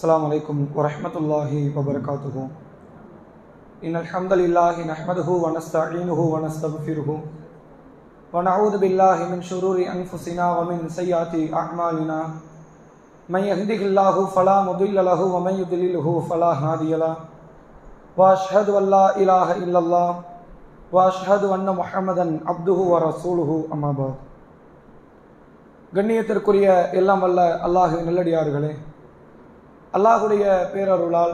السلام عليكم ورحمة الله وبركاته إن الحمد لله نحمده ونستعينه ونستغفره ونعوذ بالله من شرور أنفسنا ومن سيئات أعمالنا من يهده الله فلا مضل له ومن يضلله فلا هادي له وأشهد أن لا إله إلا الله وأشهد أن محمدا عبده ورسوله أما بعد கண்ணியத்திற்குரிய எல்லாம் வல்ல அல்லாஹு நல்லடியார்களே அல்லாஹுடைய பேரருளால்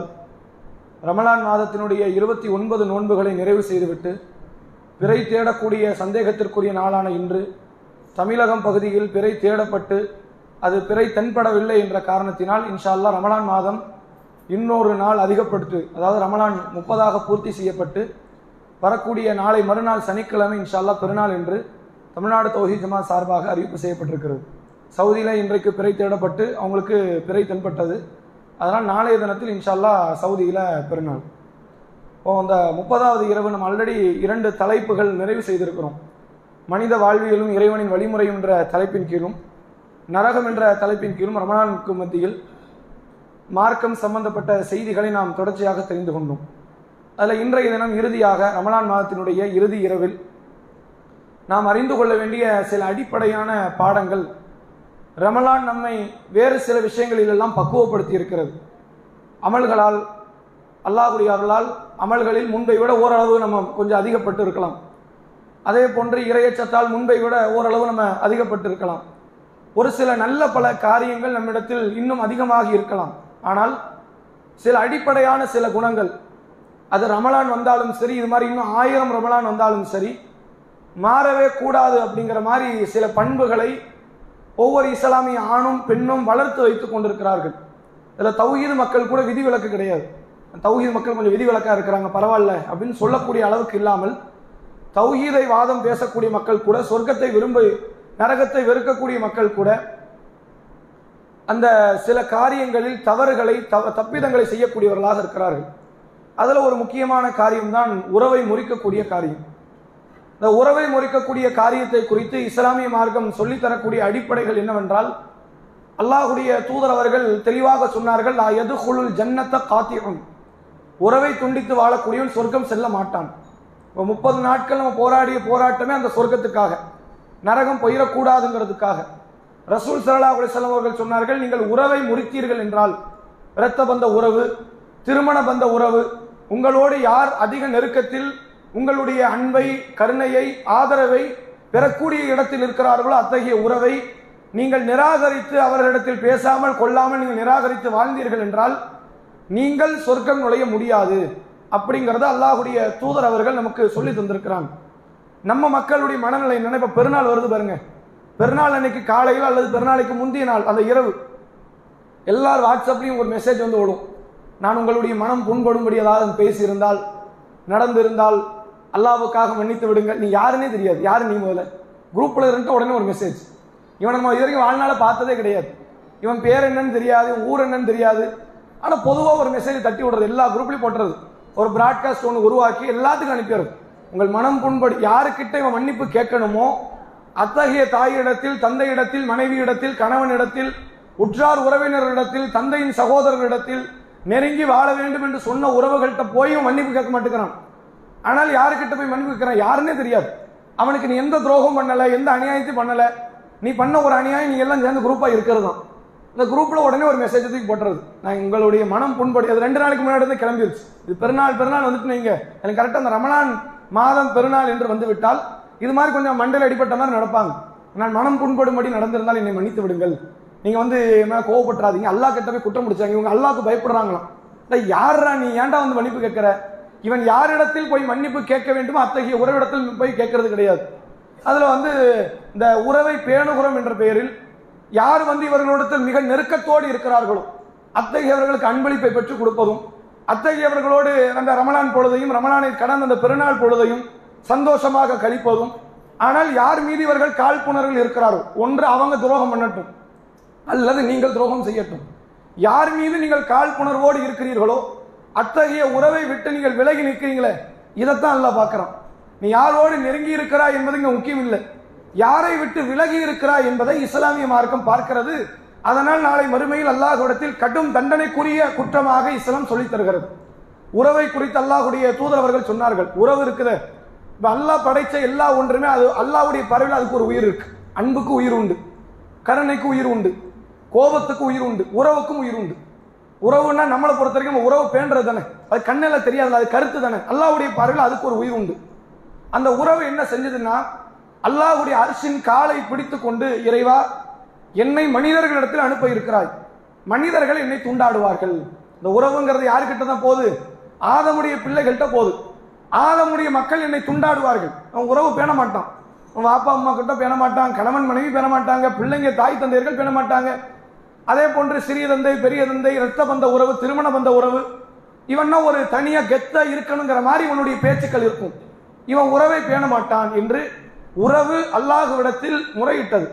ரமலான் மாதத்தினுடைய இருபத்தி ஒன்பது நோன்புகளை நிறைவு செய்துவிட்டு பிறை தேடக்கூடிய சந்தேகத்திற்குரிய நாளான இன்று தமிழகம் பகுதியில் பிறை தேடப்பட்டு அது பிறை தென்படவில்லை என்ற காரணத்தினால் இன்ஷா ரமலான் மாதம் இன்னொரு நாள் அதிகப்படுத்து அதாவது ரமலான் முப்பதாக பூர்த்தி செய்யப்பட்டு வரக்கூடிய நாளை மறுநாள் சனிக்கிழமை இன்ஷா அல்லாஹ் பெருநாள் என்று தமிழ்நாடு தௌஹி சார்பாக அறிவிப்பு செய்யப்பட்டிருக்கிறது. சவுதியில் இன்றைக்கு பிறை தேடப்பட்டு அவங்களுக்கு பிறை தென்பட்டது. அதனால் நாளைய தினத்தில் இன்ஷால்லா சவுதியில் பெருநாள். இப்போ அந்த முப்பதாவது இரவு நம்ம ஆல்ரெடி இரண்டு தலைப்புகள் நிறைவு செய்திருக்கிறோம். மனித வாழ்வியலும் இறைவனின் வழிமுறையும் என்ற தலைப்பின் கீழும் நரகம் என்ற தலைப்பின் கீழும் ரமணானுக்கு மத்தியில் மார்க்கம் சம்பந்தப்பட்ட செய்திகளை நாம் தொடர்ச்சியாக தெரிந்து கொண்டோம். அதில் இன்றைய தினம் இறுதியாக ரமலான் மாதத்தினுடைய இறுதி இரவில் நாம் அறிந்து கொள்ள வேண்டிய சில அடிப்படையான பாடங்கள் ரமலான் நம்மை வேறு சில விஷயங்களிலெல்லாம் பக்குவப்படுத்தி இருக்கிறது அமல்களால் அல்லாஹுடைய அமல்களில் முன்பை விட ஓரளவு நம்ம கொஞ்சம் அதிகப்பட்டு இருக்கலாம் அதே போன்று இரையச்சத்தால் முன்பை விட ஓரளவு நம்ம அதிகப்பட்டு இருக்கலாம் ஒரு சில நல்ல பல காரியங்கள் நம்மிடத்தில் இன்னும் அதிகமாகி இருக்கலாம். ஆனால் சில அடிப்படையான சில குணங்கள் அது ரமலான் வந்தாலும் சரி இது மாதிரி இன்னும் ஆயிரம் ரமலான் வந்தாலும் சரி மாறவே கூடாது அப்படிங்கிற மாதிரி சில பண்புகளை ஒவ்வொரு இஸ்லாமிய ஆணும் பெண்ணும் வளர்த்து வைத்துக் கொண்டிருக்கிறார்கள். இதில் தௌஹீது மக்கள் கூட விதிவிலக்கு கிடையாது. தௌஹீது மக்கள் கொஞ்சம் விதிவிலக்காக இருக்கிறாங்க பரவாயில்ல அப்படின்னு சொல்லக்கூடிய அளவுக்கு இல்லாமல் தௌஹீதை வாதம் பேசக்கூடிய மக்கள் கூட சொர்க்கத்தை விரும்ப நரகத்தை வெறுக்கக்கூடிய மக்கள் கூட அந்த சில காரியங்களில் தவறுகளை தவ தப்பிதங்களை செய்யக்கூடியவர்களாக இருக்கிறார்கள். அதில் ஒரு முக்கியமான காரியம்தான் உறவை முறிக்கக்கூடிய காரியம். இந்த உறவை முறிக்கக்கூடிய காரியத்தை குறித்து இஸ்லாமிய மார்க்கம் சொல்லித்தரக்கூடிய அடிப்படைகள் என்னவென்றால் அல்லாஹுடைய தூதர் அவர்கள் தெளிவாக சொன்னார்கள் நான் எது எதுகுழுல் ஜன்னத்தை காத்தியம் உறவை துண்டித்து வாழக்கூடியவன் சொர்க்கம் செல்ல மாட்டான். இப்போ முப்பது நாட்கள் நம்ம போராடிய போராட்டமே அந்த சொர்க்கத்துக்காக. நரகம் போயிடக்கூடாதுங்கிறதுக்காக ரசூல் சல்லா அலிஸ்லாம் அவர்கள் சொன்னார்கள் நீங்கள் உறவை முறித்தீர்கள் என்றால் இரத்த பந்த உறவு திருமண பந்த உறவு உங்களோடு யார் அதிக நெருக்கத்தில் உங்களுடைய அன்பை கருணையை ஆதரவை பெறக்கூடிய இடத்தில் இருக்கிறார்களோ அத்தகைய உறவை நீங்கள் நிராகரித்து அவர்களிடத்தில் பேசாமல் கொள்ளாமல் நீங்கள் நிராகரித்து வாழ்ந்தீர்கள் என்றால் நீங்கள் சொர்க்கம் நுழைய முடியாது. அப்படிங்கிறத அல்லாஹுடைய தூதர் அவர்கள் நமக்கு சொல்லி தந்திருக்கிறான். நம்ம மக்களுடைய மனநிலை நினைப்ப பெருநாள் வருது பாருங்க. பெருநாள் அன்னைக்கு காலையில் அல்லது பெருநாளைக்கு முந்தைய நாள் அந்த இரவு. எல்லார் வாட்ஸ்அப்லையும் ஒரு மெசேஜ் வந்து ஓடும். நான் உங்களுடைய மனம் புண்படும்படி ஏதாவது பேசியிருந்தால் நடந்திருந்தால் அல்லாவுக்காக மன்னித்து விடுங்க நீ யாருன்னே தெரியாது. யாரு நீ முதல்ல? குரூப்பில் இருந்துட்டு உடனே ஒரு மெசேஜ் இவனை நம்ம இது வரைக்கும் வாழ்நாள பார்த்ததே கிடையாது. இவன் பேர் என்னன்னு தெரியாது ஊர் என்னன்னு தெரியாது. ஆனால் பொதுவாக ஒரு மெசேஜ் தட்டி விடுறது எல்லா குரூப்லையும் போட்டுறது. ஒரு ப்ராட்காஸ்ட் ஒன்று உருவாக்கி எல்லாத்துக்கும் அனுப்பிடுறது. உங்கள் மனம் புண்படி யாருக்கிட்ட இவன் மன்னிப்பு கேட்கணுமோ அத்தகைய தாயிடத்தில் தந்தையிடத்தில் மனைவியிடத்தில் கணவனிடத்தில் உற்றார் உறவினரிடத்தில் தந்தையின் சகோதரரிடத்தில் நெருங்கி வாழ வேண்டும் என்று சொன்ன உறவுகள்கிட்ட போயும் மன்னிப்பு கேட்க மாட்டேங்கிறான். ஆனால் யாருக்கிட்ட போய் மன்னிப்பு கேட்கிறான் யாருன்னே தெரியாது. அவனுக்கு நீ எந்த துரோகம் பண்ணலை எந்த அநியாயத்தையும் பண்ணலை. நீ பண்ண ஒரு அநியாயம் நீ எல்லாம் சேர்ந்து குரூப்பாக இருக்கிறது தான் இந்த குரூப்பில் உடனே ஒரு மெசேஜ் தூக்கி போட்டுறது. நான் உங்களுடைய மனம் புண்படி அது ரெண்டு நாளைக்கு முன்னாடி இருந்து கிளம்பிருச்சு. இது பெருநாள் பெருநாள் வந்துட்டு நீங்க எனக்கு கரெக்டாக அந்த ரமணான் மாதம் பெருநாள் என்று வந்து விட்டால் இது மாதிரி கொஞ்சம் மண்டல அடிப்பட்ட மாதிரி நடப்பாங்க. நான் மனம் புண்படும்படி நடந்திருந்தால் என்னை மன்னித்து விடுங்கள். நீங்கள் வந்து என்ன கோவப்பட்டுறாதீங்க. அல்லா கிட்ட போய் குற்றம் முடிச்சாங்க இவங்க அல்லாவுக்கு பயப்படுறாங்களாம். யாரா நீ ஏன்டா வந்து மன்னிப்பு கேட்குற? இவன் யாரிடத்தில் போய் மன்னிப்பு கேட்க வேண்டுமோ அத்தகைய உறவிடத்தில் போய் கேட்கறது கிடையாது. அதில் வந்து இந்த உறவை பேணுகுறம் என்ற பெயரில் யார் வந்து இவர்களிடத்தில் மிக நெருக்கத்தோடு இருக்கிறார்களோ அத்தகையவர்களுக்கு அன்பளிப்பை பெற்றுக் கொடுப்பதும் அத்தகையவர்களோடு அந்த ரமணான் பொழுதையும் ரமணானை கடந்த அந்த பெருநாள் பொழுதையும் சந்தோஷமாக கழிப்பதும் ஆனால் யார் மீது இவர்கள் காழ்ப்புணர்வில் இருக்கிறாரோ ஒன்று அவங்க துரோகம் பண்ணட்டும் அல்லது நீங்கள் துரோகம் செய்யட்டும். யார் மீது நீங்கள் காழ்ப்புணர்வோடு இருக்கிறீர்களோ அத்தகைய உறவை விட்டு நீங்கள் விலகி நிற்கிறீங்களே? இதைத்தான் அல்ல பார்க்குறான். நீ யாரோடு நெருங்கி இருக்கிறாய் என்பது இங்கே முக்கியம் இல்லை. யாரை விட்டு விலகி இருக்கிறாய் என்பதை இஸ்லாமிய மார்க்கம் பார்க்கிறது. அதனால் நாளை மறுமையில் அல்லாஹுடத்தில் கடும் தண்டனைக்குரிய குற்றமாக இஸ்லாம் சொல்லித் தருகிறது. உறவை குறித்து அல்லாஹ்வுடைய தூதர் அவர்கள் சொன்னார்கள். உறவு இருக்குது. இப்போ அல்லாஹ் படைத்த எல்லா ஒன்றுமே அது அல்லாஹுடைய பறவையில் அதுக்கு ஒரு உயிர் இருக்கு. அன்புக்கு உயிர் உண்டு. கருணைக்கு உயிர் உண்டு. கோபத்துக்கு உயிர் உண்டு. உறவுக்கும் உயிர் உண்டு. உறவுன்னா நம்மளை பொறுத்த வரைக்கும் உறவு பேண்டது தானே. அது கண்ணில் தெரியாது அது கருத்து தானே. அல்லாவுடைய பார்வையில் அதுக்கு ஒரு உயிர் உண்டு. அந்த உறவு என்ன செஞ்சதுன்னா அல்லாஹ்வுடைய அரிசின் காலை பிடித்து கொண்டு இறைவா என்னை மனிதர்களிடத்தில் அனுப்ப இருக்கிறாய். மனிதர்கள் என்னை துண்டாடுவார்கள். இந்த உறவுங்கிறது யாருக்கிட்ட தான் போகுது? ஆதமுடைய பிள்ளைகள்கிட்ட போகுது. ஆதமுடைய மக்கள் என்னை துண்டாடுவார்கள். அவன் உறவு பேண மாட்டான். அவன் அப்பா அம்மா கிட்ட பேண மாட்டான். கணவன் மனைவி பேண மாட்டாங்க. பிள்ளைங்க தாய் தந்தையர்கள் பேண மாட்டாங்க. அதே போன்று சிறிய தந்தை பெரிய தந்தை இரத்த பந்த உறவு திருமண பந்த உறவு. இவன்னா ஒரு தனியா கெத்தா இருக்கணுங்கிற மாதிரி இவனுடைய பேச்சுக்கள் இருக்கும். இவன் உறவை பேண மாட்டான் என்று உறவு அல்லாஹுவிடத்தில் முறையிட்டது.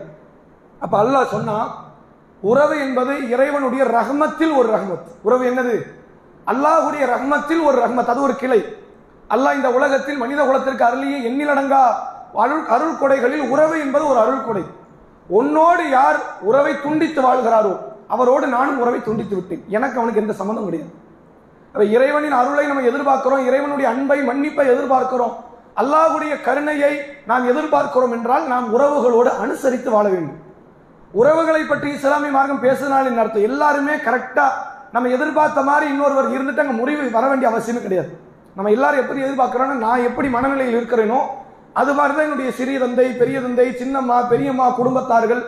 அப்ப அல்லாஹ் சொன்னா உறவு என்பது இறைவனுடைய ரஹமத்தில் ஒரு ரஹமத். உறவு என்னது? அல்லாஹுடைய ரஹ்மத்தில் ஒரு ரஹ்மத் அது ஒரு கிளை. அல்லாஹ் இந்த உலகத்தில் மனித குலத்திற்கு அருளிய எண்ணிலடங்கா அருள் அருள் கொடைகளில் உறவு என்பது ஒரு அருள் கொடை. உன்னோடு யார் உறவை துண்டித்து வாழ்கிறாரோ அவரோடு நானும் உறவை துண்டித்து விட்டேன். எனக்கு அவனுக்கு எந்த சம்மந்தம் கிடையாது. அப்ப இறைவனின் அருளை நம்ம எதிர்பார்க்கிறோம் இறைவனுடைய அன்பை மன்னிப்பை எதிர்பார்க்கிறோம் அல்லாஹுடைய கருணையை நாம் எதிர்பார்க்கிறோம் என்றால் நாம் உறவுகளோடு அனுசரித்து வாழ வேண்டும். உறவுகளை பற்றி இஸ்லாமிய மார்க்கம் பேசினாலின் அர்த்தம்? எல்லாருமே கரெக்டாக நம்ம எதிர்பார்த்த மாதிரி இன்னொருவர் இருந்துட்டு அங்கே முறிவு வர வேண்டிய அவசியமே கிடையாது. நம்ம எல்லாரும் எப்படி எதிர்பார்க்குறோன்னா நான் எப்படி மனநிலையில் இருக்கிறேனோ அது மாதிரிதான் என்னுடைய சிறிய தந்தை பெரிய தந்தை சின்னம்மா பெரியம்மா குடும்பத்தார்கள்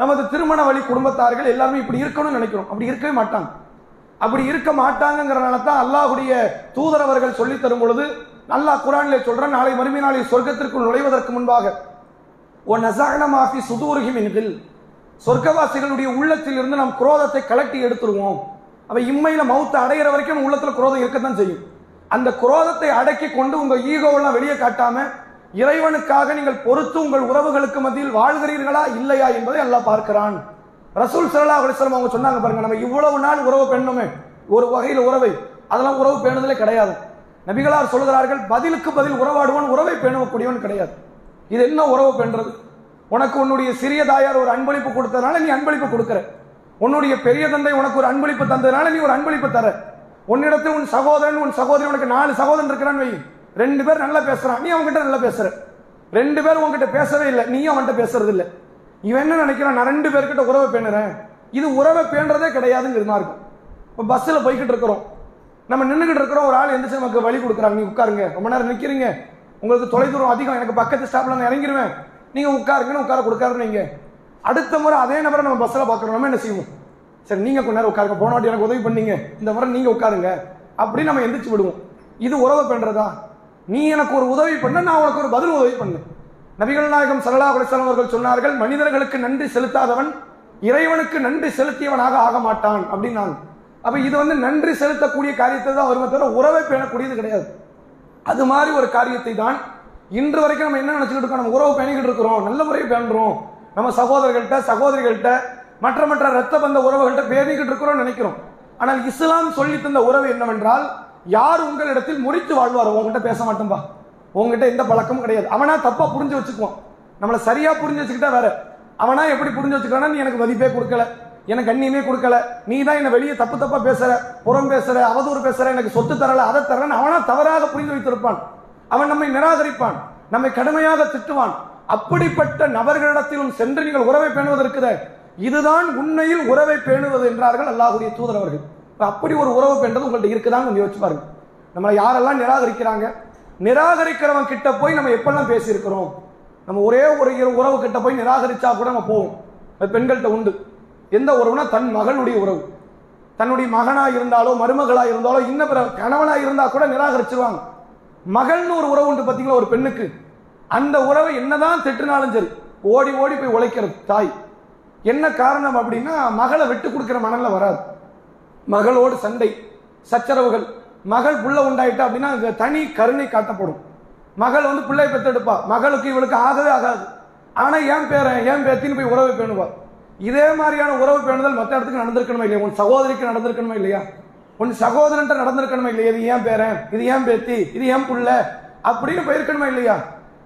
நமது திருமண வழி குடும்பத்தார்கள் எல்லாருமே இப்படி இருக்கணும்னு நினைக்கிறோம். அப்படி இருக்கவே மாட்டாங்க. அப்படி இருக்க மாட்டாங்கிறனால தான் அல்லாஹ்வுடைய தூதரவர்கள் சொல்லி தரும் பொழுது நல்லா குரானிலே சொல்றான் நாளை மறுமை நாளை சொர்க்கத்திற்குள் நுழைவதற்கு முன்பாக ஒன் நசாகனமாஃபி சுதூருகிம் என்கில் சொர்க்கவாசிகளுடைய உள்ளத்தில் இருந்து நாம் குரோதத்தை கலட்டி எடுத்துருவோம். அவ இம்மையில மௌத்தை அடையிற வரைக்கும் உள்ளத்தில் குரோதம் இருக்கத்தான் செய்யும். அந்த குரோதத்தை அடக்கி கொண்டு உங்க ஈகோவெல்லாம் வெளியே காட்டாம இறைவனுக்காக நீங்கள் பொறுத்து உங்கள் உறவுகளுக்கு மத்தியில் வாழ்கிறீர்களா இல்லையா என்பதை எல்லாம் பார்க்கிறான். ரசூல் சல்லா அலிஸ்லாம் அவங்க சொன்னாங்க பாருங்க நம்ம இவ்வளவு நாள் உறவு பெண்ணுமே ஒரு வகையில் உறவை. அதெல்லாம் உறவு பேணுதலே கிடையாது. நபிகளார் சொல்கிறார்கள் பதிலுக்கு பதில் உறவாடுவான் உறவை பேணக்கூடியவன் கிடையாது. இது என்ன உறவு பெண்றது? உனக்கு உன்னுடைய சிறிய தாயார் ஒரு அன்பளிப்பு கொடுத்ததுனால நீ அன்பளிப்பு கொடுக்குற. உன்னுடைய பெரிய தந்தை உனக்கு ஒரு அன்பளிப்பு தந்ததுனால நீ ஒரு அன்பளிப்பு தர. உன்னிடத்தில் உன் சகோதரன் உன் சகோதரி உனக்கு நாலு சகோதரன் இருக்கிறான்னு வை. ரெண்டு பேர் நல்லா பேசுறான் நீ அவன்கிட்ட நல்லா பேசுற. ரெண்டு பேரும் உன்கிட்ட பேசவே இல்லை. நீயும் அவன்கிட்ட பேசுறது இல்லை இவன் என்ன நினைக்கிறான்? நான் ரெண்டு பேர்கிட்ட உறவை பேணுறேன். இது உறவை பேணுறதே கிடையாதுங்கிறது இருக்கும். இப்போ பஸ்ஸில் போய்கிட்டு இருக்கிறோம். நம்ம நின்றுக்கிட்டு இருக்கிறோம். ஒரு ஆள் எந்திரிச்சு நமக்கு வழி கொடுக்குறாங்க நீ உட்காருங்க. ரொம்ப நேரம் நிற்கிறீங்க உங்களுக்கு தொலைதூரம் அதிகம். எனக்கு பக்கத்து ஸ்டாப்ல நான் இறங்கிடுவேன் நீங்கள் உட்காருங்கன்னு உட்கார கொடுக்காருறீங்க அடுத்த முறை அதே நபரை நம்ம பஸ்ஸில் பார்க்குறோம். நம்ம என்ன செய்வோம்? சரி நீங்கள் கொஞ்ச நேரம் உட்காருங்க. போன வாட்டி எனக்கு உதவி பண்ணீங்க. இந்த முறை நீங்கள் உட்காருங்க. அப்படின்னு நம்ம எந்திரிச்சு விடுவோம். இது உறவை பண்ணுறதா நீ எனக்கு ஒரு உதவி பண்ண நான் உனக்கு ஒரு பதில் உதவி பண்ணு. நபிகள் நாயகம் சல்லா அலிஸ்லாம் அவர்கள் சொன்னார்கள் மனிதர்களுக்கு நன்றி செலுத்தாதவன் இறைவனுக்கு நன்றி செலுத்தியவனாக ஆக மாட்டான் அப்படின்னாங்க. அப்ப இது வந்து நன்றி செலுத்தக்கூடிய காரியத்தை தான் வருமே தவிர உறவை பேணக்கூடியது கிடையாது. அது மாதிரி ஒரு காரியத்தை தான் இன்று வரைக்கும் நம்ம என்ன நினச்சிக்கிட்டு இருக்கோம்? நம்ம உறவு பேணிக்கிட்டு இருக்கிறோம் நல்ல முறையை பேணுறோம். நம்ம சகோதரர்கள்ட்ட சகோதரிகள்கிட்ட மற்ற மற்ற ரத்த பந்த உறவுகள்கிட்ட பேணிக்கிட்டு இருக்கிறோம் நினைக்கிறோம். ஆனால் இஸ்லாம் சொல்லி தந்த உறவு என்னவென்றால் யார் உங்களிடத்தில் முறித்து வாழ்வாரோ உங்ககிட்ட பேச மாட்டோம்பா. உங்ககிட்ட எந்த பழக்கமும் கிடையாது. அவனா தப்பா புரிஞ்சு வச்சுக்குவான். நம்மளை சரியா புரிஞ்சு வச்சுக்கிட்டா வேற. அவனா எப்படி புரிஞ்சு வச்சுக்கிறானா நீ எனக்கு மதிப்பே கொடுக்கல. எனக்கு கண்ணியுமே கொடுக்கல. நீ தான் என்னை வெளியே தப்பு தப்பா பேசுற புறம் பேசுற அவதூறு பேசுற எனக்கு சொத்து தரல அதை தரலன்னு அவனா தவறாக புரிந்து வைத்திருப்பான். அவன் நம்மை நிராகரிப்பான். நம்மை கடுமையாக திட்டுவான். அப்படிப்பட்ட நபர்களிடத்திலும் சென்று நீங்கள் உறவை பேணுவதற்கு இதுதான் உண்மையில் உறவை பேணுவது என்றார்கள் அல்லாஹுடைய தூதர் அவர்கள். அப்படி ஒரு உறவு பெண்றது உங்கள்ட்ட இருக்குதான்னு யோசிச்சு பாருங்க. நம்மளை யாரெல்லாம் நிராகரிக்கிறாங்க? நிராகரிக்கிறவன் கிட்ட போய் நம்ம எப்பெல்லாம் பேசியிருக்கிறோம்? நம்ம ஒரே ஒரு உறவு கிட்ட போய் நிராகரிச்சா கூட நம்ம போவோம். அது பெண்கள்கிட்ட உண்டு. எந்த உறவுனா தன் மகளுடைய உறவு. தன்னுடைய மகனா இருந்தாலோ மருமகளா இருந்தாலோ இன்ன பிற கணவனா இருந்தா கூட நிராகரிச்சிருவாங்க. மகள்னு ஒரு உறவு உண்டு பாத்தீங்களா ஒரு பெண்ணுக்கு? அந்த உறவை என்னதான் திட்டுனாலும் சரி ஓடி ஓடி போய் உழைக்கிறது தாய். என்ன காரணம் அப்படின்னா மகளை விட்டு கொடுக்கிற மனநில வராது. மகளோடு சண்டை சச்சரவுகள். மகள் புள்ள உண்டாயிட்டா அப்படின்னா தனி கருணை காட்டப்படும். மகள் வந்து பிள்ளை பெற்றெடுப்பா. மகளுக்கு இவளுக்கு ஆகவே ஆகாது. ஆனா ஏன் பேரன் ஏன் பேத்தின்னு போய் உறவை பேணுவா? இதே மாதிரியான உறவு பேணுதல் மற்ற இடத்துக்கு நடந்திருக்கணுமா இல்லையா? உன் சகோதரிக்கு நடந்திருக்கணுமா இல்லையா? உன் சகோதரன்ட்ட நடந்திருக்கணுமா இல்லையா? இது ஏன் பேரன் இது ஏன் பேத்தி இது ஏன் புள்ள அப்படின்னு போயிருக்கணுமா இல்லையா?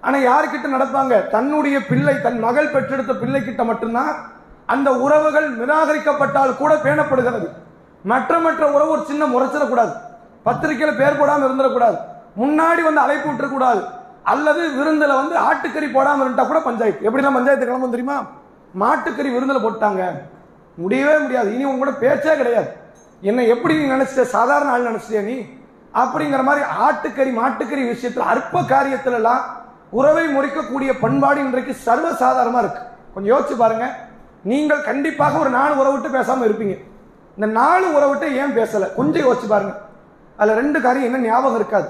ஆனா யாருக்கிட்ட நடப்பாங்க? தன்னுடைய பிள்ளை தன் மகள் பெற்றெடுத்த பிள்ளை கிட்ட மட்டும்தான் அந்த உறவுகள் நிராகரிக்கப்பட்டால் கூட பேணப்படுகிறது. மற்ற மற்ற உறவு ஒரு சின்ன முறைச்சிடக்கூடாது. பத்திரிக்கையில் பேர் போடாமல் இருந்துடக்கூடாது. முன்னாடி வந்து அழைப்பு விட்டுறக்கூடாது. அல்லது விருந்தில் வந்து ஆட்டுக்கறி போடாமல் இருந்தால் கூட பஞ்சாயத்து. எப்படிலாம் பஞ்சாயத்து கிளம்பும் தெரியுமா? மாட்டுக்கறி விருந்தில் போட்டாங்க. முடியவே முடியாது. இனி உங்க கூட பேச்சே கிடையாது. என்ன எப்படி நீ நினைச்சிட்ட? சாதாரண ஆள் நினைச்சிட்டியா நீ? அப்படிங்கிற மாதிரி ஆட்டுக்கறி மாட்டுக்கறி விஷயத்தில் அற்ப காரியத்திலலாம் உறவை முறிக்கக்கூடிய பண்பாடு இன்றைக்கு சர்வ இருக்குது கொஞ்சம் யோசிச்சு பாருங்க. நீங்கள் கண்டிப்பாக ஒரு நாலு உறவு விட்டு பேசாமல் இருப்பீங்க. இந்த நாலு உறவு விட்டு ஏன் பேசல? கொஞ்சம் யோசிச்சு பாருங்க. அதுல ரெண்டு காரியம் என்ன ஞாபகம் இருக்காது.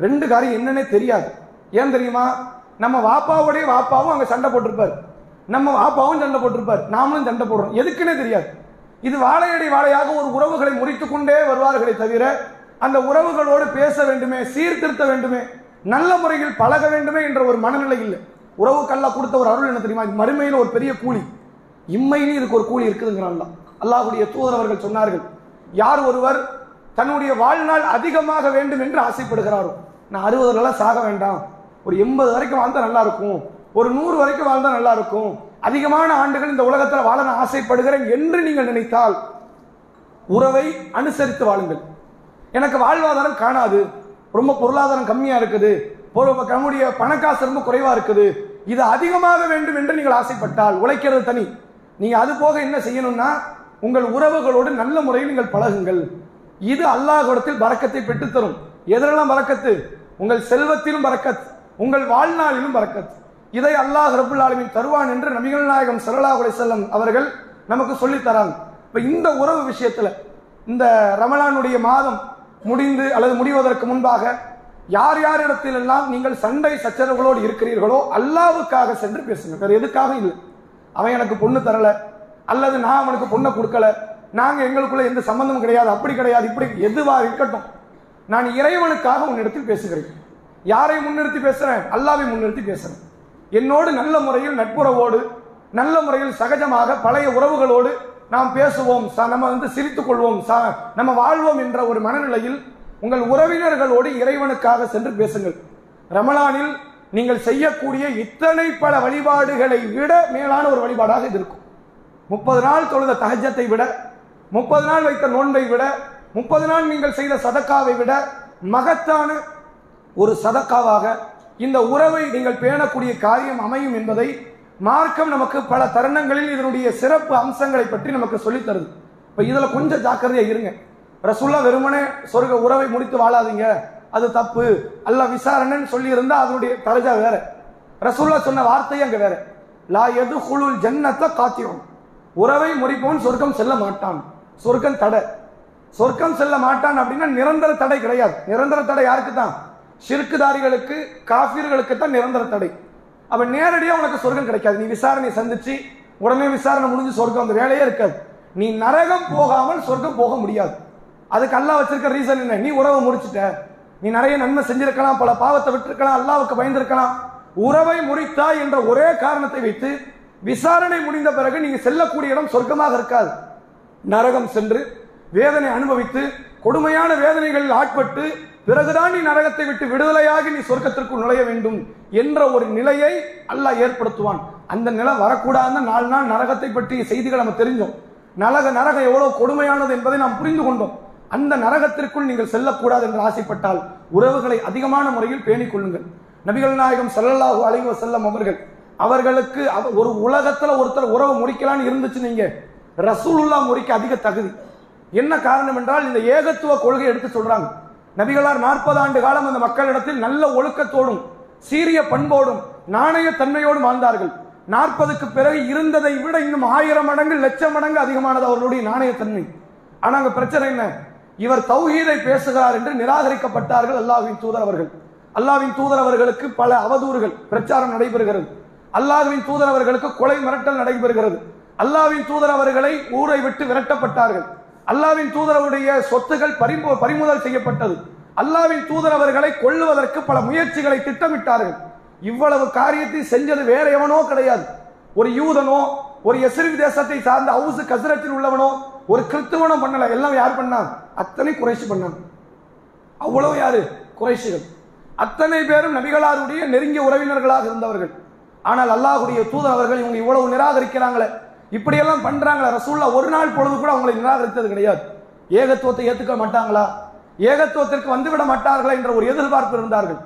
ரெண்டு காரியம் என்னன்னே தெரியாது. ஏன் தெரியுமா? நம்ம வாப்பாவுடைய வாப்பாவும் அங்க சண்டை போட்டிருப்பாரு. நம்ம வாப்பாவும் சண்டை போட்டிருப்பாரு. நாமளும் சண்டை போடுறோம். எதுக்குன்னே தெரியாது. இது வாழையடி வாழையாக ஒரு உறவுகளை முறித்து கொண்டே வருவார்களே தவிர அந்த உறவுகளோடு பேச வேண்டுமே சீர்திருத்த வேண்டுமே நல்ல முறையில் பழக வேண்டுமே என்ற ஒரு மனநிலை இல்லை. உறவுக்கெல்லாம் கொடுத்த ஒரு அருள் என்ன தெரியுமா? இது மறுமையில் ஒரு பெரிய கூலி. இம்மையிலும் இதுக்கு ஒரு கூலி இருக்குதுங்கிறான் அல்லாஹுடைய தூதர் அவர்கள் சொன்னார்கள் யார் ஒருவர் தன்னுடைய வாழ்நாள் அதிகமாக வேண்டும் என்று ஆசைப்படுகிறாரோ நான் அறுபதுலாம் சாக வேண்டாம். ஒரு எண்பது வரைக்கும் வாழ்ந்தால் நல்லா இருக்கும் ஒரு நூறு வரைக்கும் வாழ்ந்தால் நல்லா இருக்கும் அதிகமான ஆண்டுகள் இந்த உலகத்தில் வாழ நான் ஆசைப்படுகிறேன் என்று நீங்கள் நினைத்தால் உறவை அனுசரித்து வாழுங்கள். எனக்கு வாழ்வாதாரம் காணாது. ரொம்ப பொருளாதாரம் கம்மியாக இருக்குது. நம்முடைய பணக்காசு ரொம்ப குறைவாக இருக்குது. இது அதிகமாக வேண்டும் என்று நீங்கள் ஆசைப்பட்டால் உழைக்கிறது தனி. நீங்கள் அது போக என்ன செய்யணும்னா உங்கள் உறவுகளோடு நல்ல முறையில் நீங்கள் பழகுங்கள். இது அல்லாஹிடத்தில் பறக்கத்தை பெற்றுத்தரும். எதிரெல்லாம் பறக்கத்து? உங்கள் செல்வத்திலும் பறக்கத். உங்கள் வாழ்நாளிலும் பறக்கத். இதை அல்லாஹ் ரபுல் ஆலமின் தருவான் என்று நபிகள் நாயகம் ஸல்லல்லாஹு செல்லம் அவர்கள் நமக்கு சொல்லித் தராங்க. இப்போ இந்த உறவு விஷயத்தில் இந்த ரமலானுடைய மாதம் முடிந்து அல்லது முடிவதற்கு முன்பாக யார் யாரிடத்திலெல்லாம் நீங்கள் சண்டை சச்சரவுகளோடு இருக்கிறீர்களோ அல்லாவுக்காக சென்று பேசுங்க வேறு எதுக்காக இல்லை. அவன் எனக்கு பொண்ணு தரலை. அல்லது நான் அவனுக்கு பொண்ணை கொடுக்கல. நாங்கள் எங்களுக்குள்ள எந்த சம்பந்தமும் கிடையாது. அப்படி கிடையாது. இப்படி எதுவாக இருக்கட்டும். நான் இறைவனுக்காக உன்னிடத்தில் பேசுகிறேன். யாரை முன்னிறுத்தி பேசுகிறேன் அல்லாவை முன்னிறுத்தி பேசுகிறேன் என்னோடு நல்ல முறையில் நட்புறவோடு நல்ல முறையில் சகஜமாக பழைய உறவுகளோடு நாம் பேசுவோம். ச- நம்ம வந்து சிரித்துக் கொள்வோம். ச- நம்ம வாழ்வோம் என்ற ஒரு மனநிலையில் உங்கள் உறவினர்களோடு இறைவனுக்காக சென்று பேசுங்கள். ரமலானில் நீங்கள் செய்யக்கூடிய இத்தனை பல வழிபாடுகளை விட மேலான ஒரு வழிபாடாக இது இருக்கும். முப்பது நாள் தொழுத தகஜத்தை விட முப்பது நாள் வைத்த நோன்பை விட முப்பது நாள் நீங்கள் செய்த சதக்காவை விட மகத்தான ஒரு சதக்காவாக இந்த உறவை நீங்கள் பேணக்கூடிய காரியம் அமையும் என்பதை மார்க்கம் நமக்கு பல தருணங்களில் இதனுடைய சிறப்பு அம்சங்களை பற்றி நமக்கு சொல்லித் தருது இதில் கொஞ்சம் ஜாக்கிரதையாக இருங்க. ரசுல்லா வெறுமனே சொர்க்க உறவை முடித்து வாழாதீங்க. அது தப்பு. அல்ல விசாரணைன்னு சொல்லியிருந்தால் அதனுடைய தரஜா வேற. ரசுல்லா சொன்ன வார்த்தை அங்கே வேற. லா எது குழு ஜன்னத்தை காத்திரும் உறவை முறிப்பவன் சொர்க்கம் செல்ல மாட்டான். சொர்க்கம் தடை. சொர்க்கம் செல்ல மாட்டான் அப்படின்னா நிரந்தர தடை கிடையாது. நிரந்தர தடை யாருக்கு தான் சிறுக்குதாரிகளுக்கு காஃபியர்களுக்கு தான் நிரந்தர தடை. அப்ப நேரடியாக உனக்கு சொர்க்கம் கிடைக்காது. நீ விசாரணை சந்திச்சு உடனே விசாரணை முடிஞ்சு சொர்க்கம் அந்த வேலையே இருக்காது. நீ நரகம் போகாமல் சொர்க்கம் போக முடியாது. அதுக்கு அல்லாஹ் வச்சிருக்க ரீசன் என்ன? நீ உறவை முடிச்சிட்ட நீ நிறைய நன்மை செஞ்சிருக்கலாம் பல பாவத்தை விட்டுருக்கலாம் அல்லாவுக்கு பயந்திருக்கலாம். உறவை முறித்தா என்ற ஒரே காரணத்தை வைத்து விசாரணை முடிந்த பிறகு நீங்க செல்லக்கூடிய இடம் சொர்க்கமாக இருக்காது. நரகம் சென்று வேதனை அனுபவித்து கொடுமையான வேதனைகளில் ஆட்பட்டு பிறகுதான் நீ நரகத்தை விட்டு விடுதலையாகி நீ சொர்க்கத்திற்குள் நுழைய வேண்டும் என்ற ஒரு நிலையை அல்லாஹ் ஏற்படுத்துவான். அந்த நிலை வரக்கூடாதுன்னு நாலு நாள் நரகத்தை பற்றிய செய்திகள் நம்ம தெரிஞ்சோம். நரக நரகம் எவ்வளவு கொடுமையானது என்பதை நாம் புரிந்து கொண்டோம். அந்த நரகத்திற்குள் நீங்கள் செல்லக்கூடாது என்று ஆசைப்பட்டால் உறவுகளை அதிகமான முறையில் பேணிக் கொள்ளுங்கள். நபிகள் நாயகம் ஸல்லல்லாஹு அலைஹி செல்லம் அவர்கள் அவர்களுக்கு அவ- ஒரு உலகத்தில் ஒருத்தர் உறவு முடிக்கலான்னு இருந்துச்சு நீங்க. ரசூலுல்லா முறிக்க அதிக தகுதி. என்ன காரணம் என்றால் இந்த ஏகத்துவ கொள்கை எடுத்து சொல்றாங்க. நபிகளார் நாற்பது ஆண்டு காலம் அந்த மக்களிடத்தில் நல்ல ஒழுக்கத்தோடும் சீரிய பண்போடும் நாணய தன்மையோடும் வாழ்ந்தார்கள். நாற்பதுக்கு பிறகு இருந்ததை விட இன்னும் ஆயிரம் மடங்கு லட்சம் மடங்கு அதிகமானது அவர்களுடைய நாணயத்தன்மை ஆனால் அங்க பிரச்சனை என்ன? இவர் தௌஹீதை பேசுகிறார் என்று நிராகரிக்கப்பட்டார்கள் அல்லாஹ்வின் தூதர் அவர்கள். அல்லாவின் தூதர் அவர்களுக்கு பல அவதூறுகள் பிரச்சாரம் நடைபெறுகிறது. அல்லாஹ்வின் தூதர் அவர்களுக்கு கொலை மிரட்டல் நடைபெறுகிறது. அல்லாவின் தூதர் அவர்களை ஊரை விட்டு விரட்டப்பட்டார்கள். அல்லாவின் தூதரவுடைய சொத்துகள் பறிமு- பறிமுதல் செய்யப்பட்டது. அல்லாவின் தூதர் அவர்களை கொள்ளுவதற்கு பல முயற்சிகளை திட்டமிட்டார்கள். இவ்வளவு காரியத்தை செஞ்சது வேற எவனோ கிடையாது. ஒரு யூதனோ ஒரு எசிரி தேசத்தை சார்ந்த ஹவுஸ் கசரத்தில் உள்ளவனோ ஒரு கிறிஸ்துவனோ பண்ணல. எல்லாம் யார் பண்ணான் அத்தனை குறைசி பண்ணான் அவ்வளவு யாரு? குறைசிகள் அத்தனை பேரும் நபிகளாருடைய நெருங்கிய உறவினர்களாக இருந்தவர்கள். ஆனால் அல்லாஹுடைய தூதர் அவர்கள் இவங்க இவ்வளவு நிராகரிக்கிறாங்களே. இப்படியெல்லாம் பண்றாங்களே ரசூல்லா ஒரு நாள் பொழுது கூட அவங்களை நிராகரித்தது கிடையாது. ஏகத்துவத்தை ஏத்துக்க மாட்டாங்களா? ஏகத்துவத்திற்கு வந்துவிட மாட்டார்களா என்ற ஒரு எதிர்பார்ப்பு இருந்தார்கள்.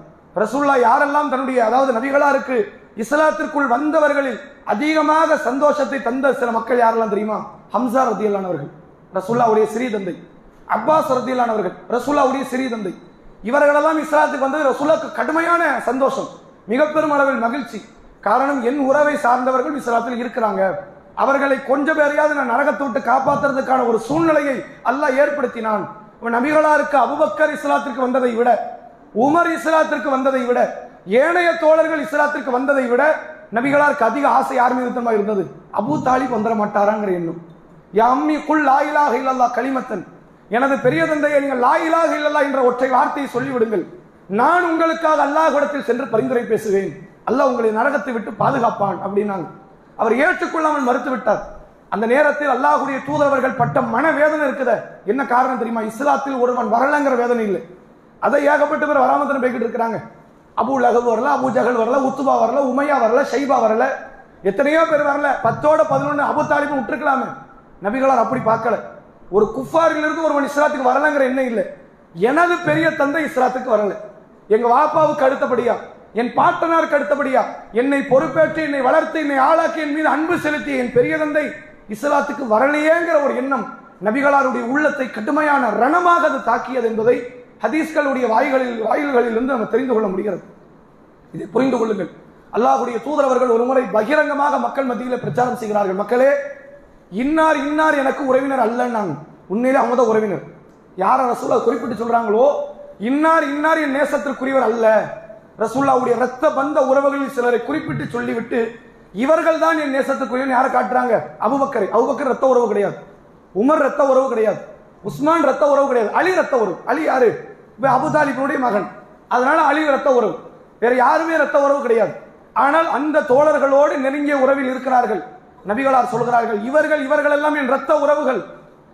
ரசூல்லா யாரெல்லாம் தன்னுடைய அதாவது நபிகளாருக்கு இஸ்லாத்திற்குள் வந்தவர்களில் அதிகமாக சந்தோஷத்தை தந்த சில மக்கள் யாரெல்லாம் தெரியுமா? ஹம்சா ரத்தியல்லானவர்கள் ரசூல்லாவுடைய சிறிய தந்தை அப்பாஸ் ரத்தியல்லானவர்கள் ரசூல்லாவுடைய சிறிய தந்தை இவர்களெல்லாம் இஸ்லாத்துக்கு வந்தது ரசூல்லாக்கு கடுமையான சந்தோஷம் மிக பெரும் அளவில் மகிழ்ச்சி. காரணம் என் உறவை சார்ந்தவர்கள் இஸ்லாத்தில் இருக்கிறாங்க. அவர்களை கொஞ்சம் பேரையாவது நான் நரகத்தை விட்டு காப்பாத்துறதுக்கான ஒரு சூழ்நிலையை அல்லாஹ் ஏற்படுத்தினான். நபிகளா நபிகளாருக்கு அபுபக்கர் இஸ்லாத்திற்கு வந்ததை விட உமர் இஸ்லாத்திற்கு வந்ததை விட ஏனைய தோழர்கள் இஸ்லாத்திற்கு வந்ததை விட நபிகளாருக்கு அதிக ஆசை யார் மீது இருந்தது. அபூ தாலிப் வந்துட மாட்டாராங்கிற எண்ணம். யா அம்மி குல் லாயிலாக இல்லல்லா களிமத்தன். எனது பெரிய தந்தையை நீங்கள் லாயிலாக இல்லல்லா என்ற ஒற்றை வார்த்தையை சொல்லிவிடுங்கள். நான் உங்களுக்காக அல்லாஹ் இடத்தில் சென்று பரிந்துரை பேசுவேன். அல்லாஹ் உங்களை நரகத்தை விட்டு பாதுகாப்பான் அப்படின்னாங்க. அவர் ஏற்றுக்கொள்ளாமல் மறுத்து விட்டார் அந்த நேரத்தில் அல்லாஹுடைய தூதரவர்கள் பட்ட மனவேதனை இருக்குத. என்ன காரணம் தெரியுமா? இஸ்லாத்தில் ஒருவன் வரலங்கிற வேதனை இல்லை. அதை ஏகப்பட்ட பேர் வராம தானே போய்கிட்டு இருக்கிறாங்க. அபு லஹப் வரல அபு ஜகல் வரல உத்துபா வரல உமையா வரல ஷைபா வரல. எத்தனையோ பேர் வரல. பத்தோட பதினொன்று அபு தாலிபும் விட்டுருக்கலாமே. நபிகளார் அப்படி பார்க்கல. ஒரு குஃபாரிலிருந்து ஒருவன் இஸ்லாத்துக்கு வரலங்கிற எண்ணம் இல்லை. எனது பெரிய தந்தை இஸ்லாத்துக்கு வரல. எங்க வாப்பாவுக்கு அடுத்தபடியா என் பாட்டனாருக்கு அடுத்தபடியா என்னை பொறுப்பேற்று என்னை வளர்த்து என்னை ஆளாக்கி என் மீது அன்பு செலுத்திய என் பெரிய தந்தை இஸ்லாத்துக்கு வரலையேங்கிற ஒரு எண்ணம் நபிகளாருடைய உள்ளத்தை கடுமையான ரணமாக அது தாக்கியது என்பதை ஹதீஸ்களுடைய வாய்களில் வாயில்களில் இருந்து நம்ம தெரிந்து கொள்ள முடிகிறது. இதை புரிந்து கொள்ளுங்கள். அல்லாஹ்வுடைய தூதரவர்கள் ஒரு முறை பகிரங்கமாக மக்கள் மத்தியில் பிரச்சாரம் செய்கிறார்கள். மக்களே இன்னார் இன்னார் எனக்கு உறவினர் அல்லன்னாங்க உண்மையிலே அவங்க தான் உறவினர். யார் அரசு குறிப்பிட்டு சொல்றாங்களோ இன்னார் இன்னார் என் நேசத்திற்குரியவர் அல்ல. ரசூல்லாவுடைய ரத்த பந்த உறவுகளில் சிலரை குறிப்பிட்டு சொல்லிவிட்டு இவர்கள் தான் என் நேசத்துக்குரியவன் யாரை காட்டுறாங்க? அபுபக்கரை. அபுபக்கர் ரத்த உறவு கிடையாது. உமர் ரத்த உறவு கிடையாது. உஸ்மான் ரத்த உறவு கிடையாது. அலி ரத்த உறவு. அலி யாரு? அபுதாலிபினுடைய அபுதாலிபனுடைய மகன். அதனால அலி ரத்த உறவு. வேற யாருமே ரத்த உறவு கிடையாது. ஆனால் அந்த தோழர்களோடு நெருங்கிய உறவில் இருக்கிறார்கள். நபிகளார் சொல்கிறார்கள் இவர்கள் இவர்கள் எல்லாம் என் ரத்த உறவுகள்.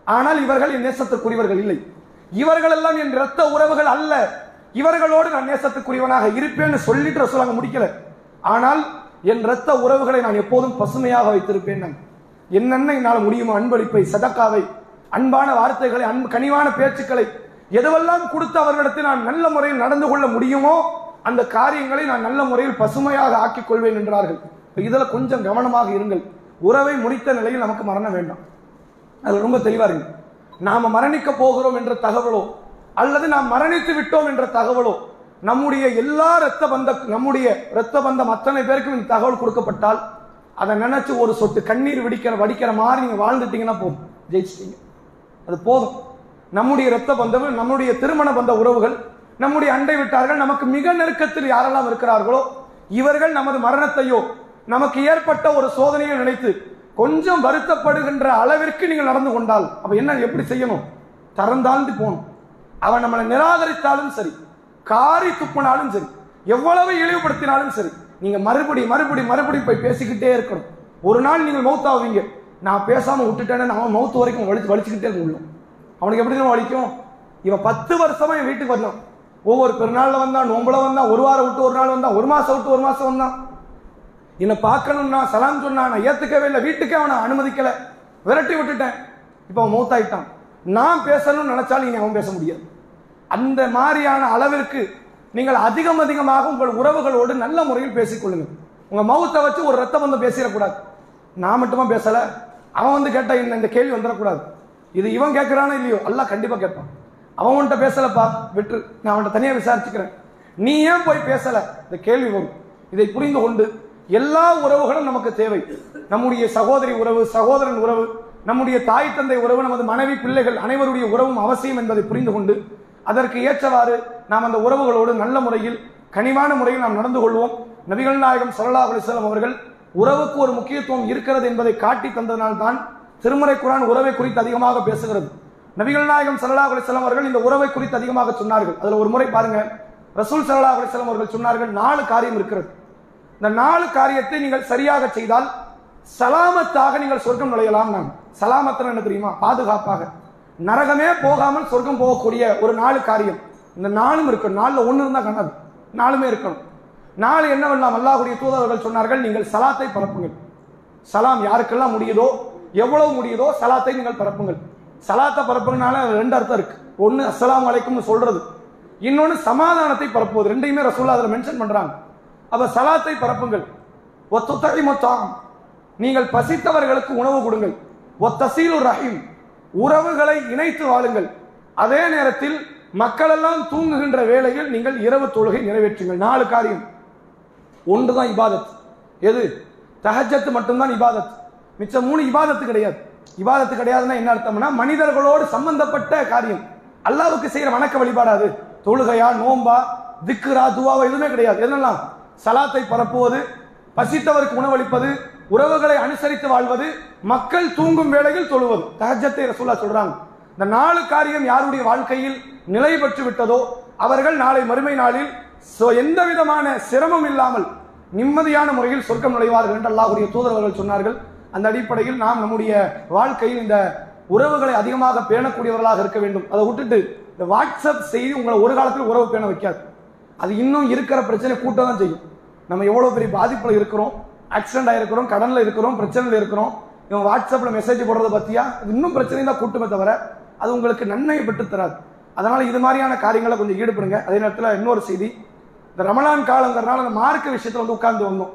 ஆனால் இவர்கள் என் நேசத்துக்குரியவர்கள் இல்லை. இவர்கள் எல்லாம் என் ரத்த உறவுகள் அல்ல. இவர்களோடு நான் நேசத்துக்குரியவனாக இருப்பேன்னு சொல்லிட்டு ரசூலாங்க முடிக்கல. ஆனால் என் ரத்த உறவுகளை நான் எப்போதும் பசுமையாக வைத்திருப்பேன் என்னென்ன என்னால் முடியுமோ அன்பளிப்பை சதக்காவை அன்பான வார்த்தைகளை அன்பு கனிவான பேச்சுக்களை எதுவெல்லாம் கொடுத்து அவர்களிடத்தில் நான் நல்ல முறையில் நடந்து கொள்ள முடியுமோ அந்த காரியங்களை நான் நல்ல முறையில் பசுமையாக ஆக்கிக் கொள்வேன் என்றார்கள். இதில் கொஞ்சம் கவனமாக இருங்கள். உறவை முடித்த நிலையில் நமக்கு மரணம் வேண்டாம். அது ரொம்ப தெளிவாக இருக்கு நாம மரணிக்க போகிறோம் என்ற தகவலோ அல்லது நாம் மரணித்து விட்டோம் என்ற தகவலோ நம்முடைய எல்லா ரத்த பந்த நம்முடைய ரத்த பந்தம் அத்தனை பேருக்கும் இந்த தகவல் கொடுக்கப்பட்டால் அதை நினைச்சு ஒரு சொட்டு கண்ணீர் வெடிக்கிற வடிக்கிற மாதிரி நீங்க வாழ்ந்துட்டீங்கன்னா போதும். ஜெயிச்சிட்டீங்க. அது போதும். நம்முடைய இரத்த பந்தம் நம்முடைய திருமண பந்த உறவுகள் நம்முடைய அண்டை விட்டார்கள் நமக்கு மிக நெருக்கத்தில் யாரெல்லாம் இருக்கிறார்களோ இவர்கள் நமது மரணத்தையோ நமக்கு ஏற்பட்ட ஒரு சோதனையை நினைத்து கொஞ்சம் வருத்தப்படுகின்ற அளவிற்கு நீங்கள் நடந்து கொண்டால் அப்ப என்ன எப்படி செய்யணும்? தரந்தாழ்ந்து போகணும். அவன் நம்மளை நிராகரித்தாலும் சரி காரி துப்பினாலும் சரி எவ்வளவு இழிவுபடுத்தினாலும் சரி நீங்க மறுபடி மறுபடி மறுபடி போய் பேசிக்கிட்டே இருக்கணும். ஒரு நாள் நீங்கள் மௌத்தாவீங்க. நான் பேசாம விட்டுட்டேன்னு அவன் மௌத்து வரைக்கும் வலிச்சு வலிச்சுக்கிட்டே இருக்க அவனுக்கு எப்படி தான் வலிக்கும்? இவன் பத்து வருஷமா என் வீட்டுக்கு வந்தான். ஒவ்வொரு பெருநாளில் வந்தான் நோம்புல வந்தான் ஒரு வாரம் விட்டு ஒரு நாள் வந்தான் ஒரு மாசம் விட்டு ஒரு மாசம் வந்தான். என்னை பார்க்கணும்னா சலாம் சொன்னா நான் ஏத்துக்கவே இல்லை வீட்டுக்கே அவனை அனுமதிக்கல. விரட்டி விட்டுட்டேன். இப்போ அவன் மௌத்தாயிட்டான். நான் பேசணும்னு நினைச்சாலும் இனி அவன் பேச முடியாது. அந்த மாதிரியான அளவிற்கு நீங்கள் அதிகம் அதிகமாக உங்கள் உறவுகளோடு நல்ல முறையில் பேசிக்கொள்ளுங்கள் உங்க மௌத்தை வச்சு ஒரு ரத்த பந்தம் பேசிடக்கூடாது. நான் மட்டுமா பேசல? அவன் வந்து கேட்டா என்ன? இந்த கேள்வி வந்துடக்கூடாது. இது இவன் கேட்கிறானோ இல்லையோ? எல்லாம் கண்டிப்பா கேட்பான். அவன் உன்கிட்ட பேசலப்பா விட்டு நான் அவன்கிட்ட தனியா விசாரிச்சுக்கிறேன். நீ ஏன் போய் பேசல? இந்த கேள்வி வரும். இதை புரிந்து கொண்டு எல்லா உறவுகளும் நமக்கு தேவை. நம்முடைய சகோதரி உறவு சகோதரன் உறவு நம்முடைய தாய் தந்தை உறவு நமது மனைவி பிள்ளைகள் அனைவருடைய உறவும் அவசியம் என்பதை புரிந்து கொண்டு அதற்கு ஏற்றவாறு நாம் அந்த உறவுகளோடு நல்ல முறையில் கனிவான முறையில் நாம் நடந்து கொள்வோம். நபிகள் நாயகம் ஸல்லல்லாஹு அலிஸ்லாம் அவர்கள் உறவுக்கு ஒரு முக்கியத்துவம் இருக்கிறது என்பதை காட்டி தந்ததனால்தான் திருமறை குரான் உறவை குறித்து அதிகமாக பேசுகிறது. நபிகள் நாயகம் ஸல்லல்லாஹு அலிஸ்லாம் அவர்கள் இந்த உறவை குறித்து அதிகமாக சொன்னார்கள். அதில் ஒரு முறை பாருங்க. ரசூல் ஸல்லல்லாஹு அலிஸ்லாம் அவர்கள் சொன்னார்கள் நாலு காரியம் இருக்கிறது. இந்த நாலு காரியத்தை நீங்கள் சரியாக செய்தால் சலாமத்தாக நீங்கள் சொர்க்கம் நுழையலாம் நான். சலாமத்தன என்ன தெரியுமா? பாதுகாப்பாக. நரகமே போகாமல் சொர்க்கம் போகக்கூடிய ஒரு நாலு காரியம். இந்த நாலும் இருக்கும் நாளில் ஒன்று இருந்தால் காணாது நாளுமே இருக்கணும். நாலு என்னவெல்லாம் அல்லாஹுடைய தூதர்கள் சொன்னார்கள் நீங்கள் சலாத்தை பரப்புங்கள். சலாம் யாருக்கெல்லாம் முடியுதோ எவ்வளவு முடியுதோ சலாத்தை நீங்கள் பரப்புங்கள். சலாத்தை பரப்புங்கனால ரெண்டு அர்த்தம் இருக்கு. ஒன்று அஸ்லாம் வலைக்கும்னு சொல்றது. இன்னொன்று சமாதானத்தை பரப்புவது. ரெண்டையுமே ரசூல்லா அதில் மென்ஷன் பண்ணுறாங்க அப்போ சலாத்தை பரப்புங்கள். ஒத்துத்தகை மொத்தம் நீங்கள் பசித்தவர்களுக்கு உணவு கொடுங்கள். ஒத்தசீலு ரஹீம். உறவுகளை இணைத்து வாழுங்கள். அதே நேரத்தில் மக்களெல்லாம் தூங்குகின்ற வேளையில் நீங்கள் இரவு தொழுகை நிறைவேற்றுங்கள். நாலு காரியம். ஒன்றுதான் இபாதத். எது? தஹஜத்து மட்டும்தான் இபாதத். மிச்சம் மூணு இபாதத்து கிடையாது. இபாதத்து கிடையாதுன்னா என்ன அர்த்தம்னா மனிதர்களோடு சம்பந்தப்பட்ட காரியம். அல்லாவுக்கு செய்கிற வணக்க வழிபாடாது தொழுகையா நோம்பா திக்குரா துவாவா எதுவுமே கிடையாது. என்னெல்லாம் சலாத்தை பரப்புவது பசித்தவருக்கு உணவளிப்பது உறவுகளை அனுசரித்து வாழ்வது மக்கள் தூங்கும் வேளையில் தொழுவது. தகஜத்தை ரசூல்லா சொல்றாங்க. இந்த நாலு காரியம் யாருடைய வாழ்க்கையில் நிலை பெற்று விட்டதோ அவர்கள் நாளை மறுமை நாளில் எந்த விதமான சிரமம் இல்லாமல் நிம்மதியான முறையில் சொர்க்கம் நுழைவார்கள் என்று அல்லாஹுடைய தூதரவர்கள் சொன்னார்கள். அந்த அடிப்படையில் நாம் நம்முடைய வாழ்க்கையில் இந்த உறவுகளை அதிகமாக பேணக்கூடியவர்களாக இருக்க வேண்டும். அதை விட்டுட்டு இந்த வாட்ஸ்அப் செய்தி உங்களை ஒரு காலத்தில் உறவு பேண வைக்காது. அது இன்னும் இருக்கிற பிரச்சனை கூட்டம் தான் செய்யும். நம்ம எவ்வளவு பெரிய பாதிப்புல இருக்கிறோம். ஆக்சிடென்ட் ஆயிருக்கிறோம் கடனில் இருக்கிறோம் பிரச்சனையில் இருக்கிறோம். இவன் வாட்ஸ்அப்பில் மெசேஜ் போடுறத பற்றியா இன்னும் பிரச்சனை தான் கூட்டுமே தவிர அது உங்களுக்கு நன்மையை பெற்று தராது. அதனால் இது மாதிரியான காரியங்களை கொஞ்சம் ஈடுபடுங்க. அதே நேரத்தில் இன்னொரு செய்தி. இந்த ரமலான் காலங்கிறனால அந்த மார்க்க விஷயத்தில் வந்து உட்கார்ந்து வந்தோம்.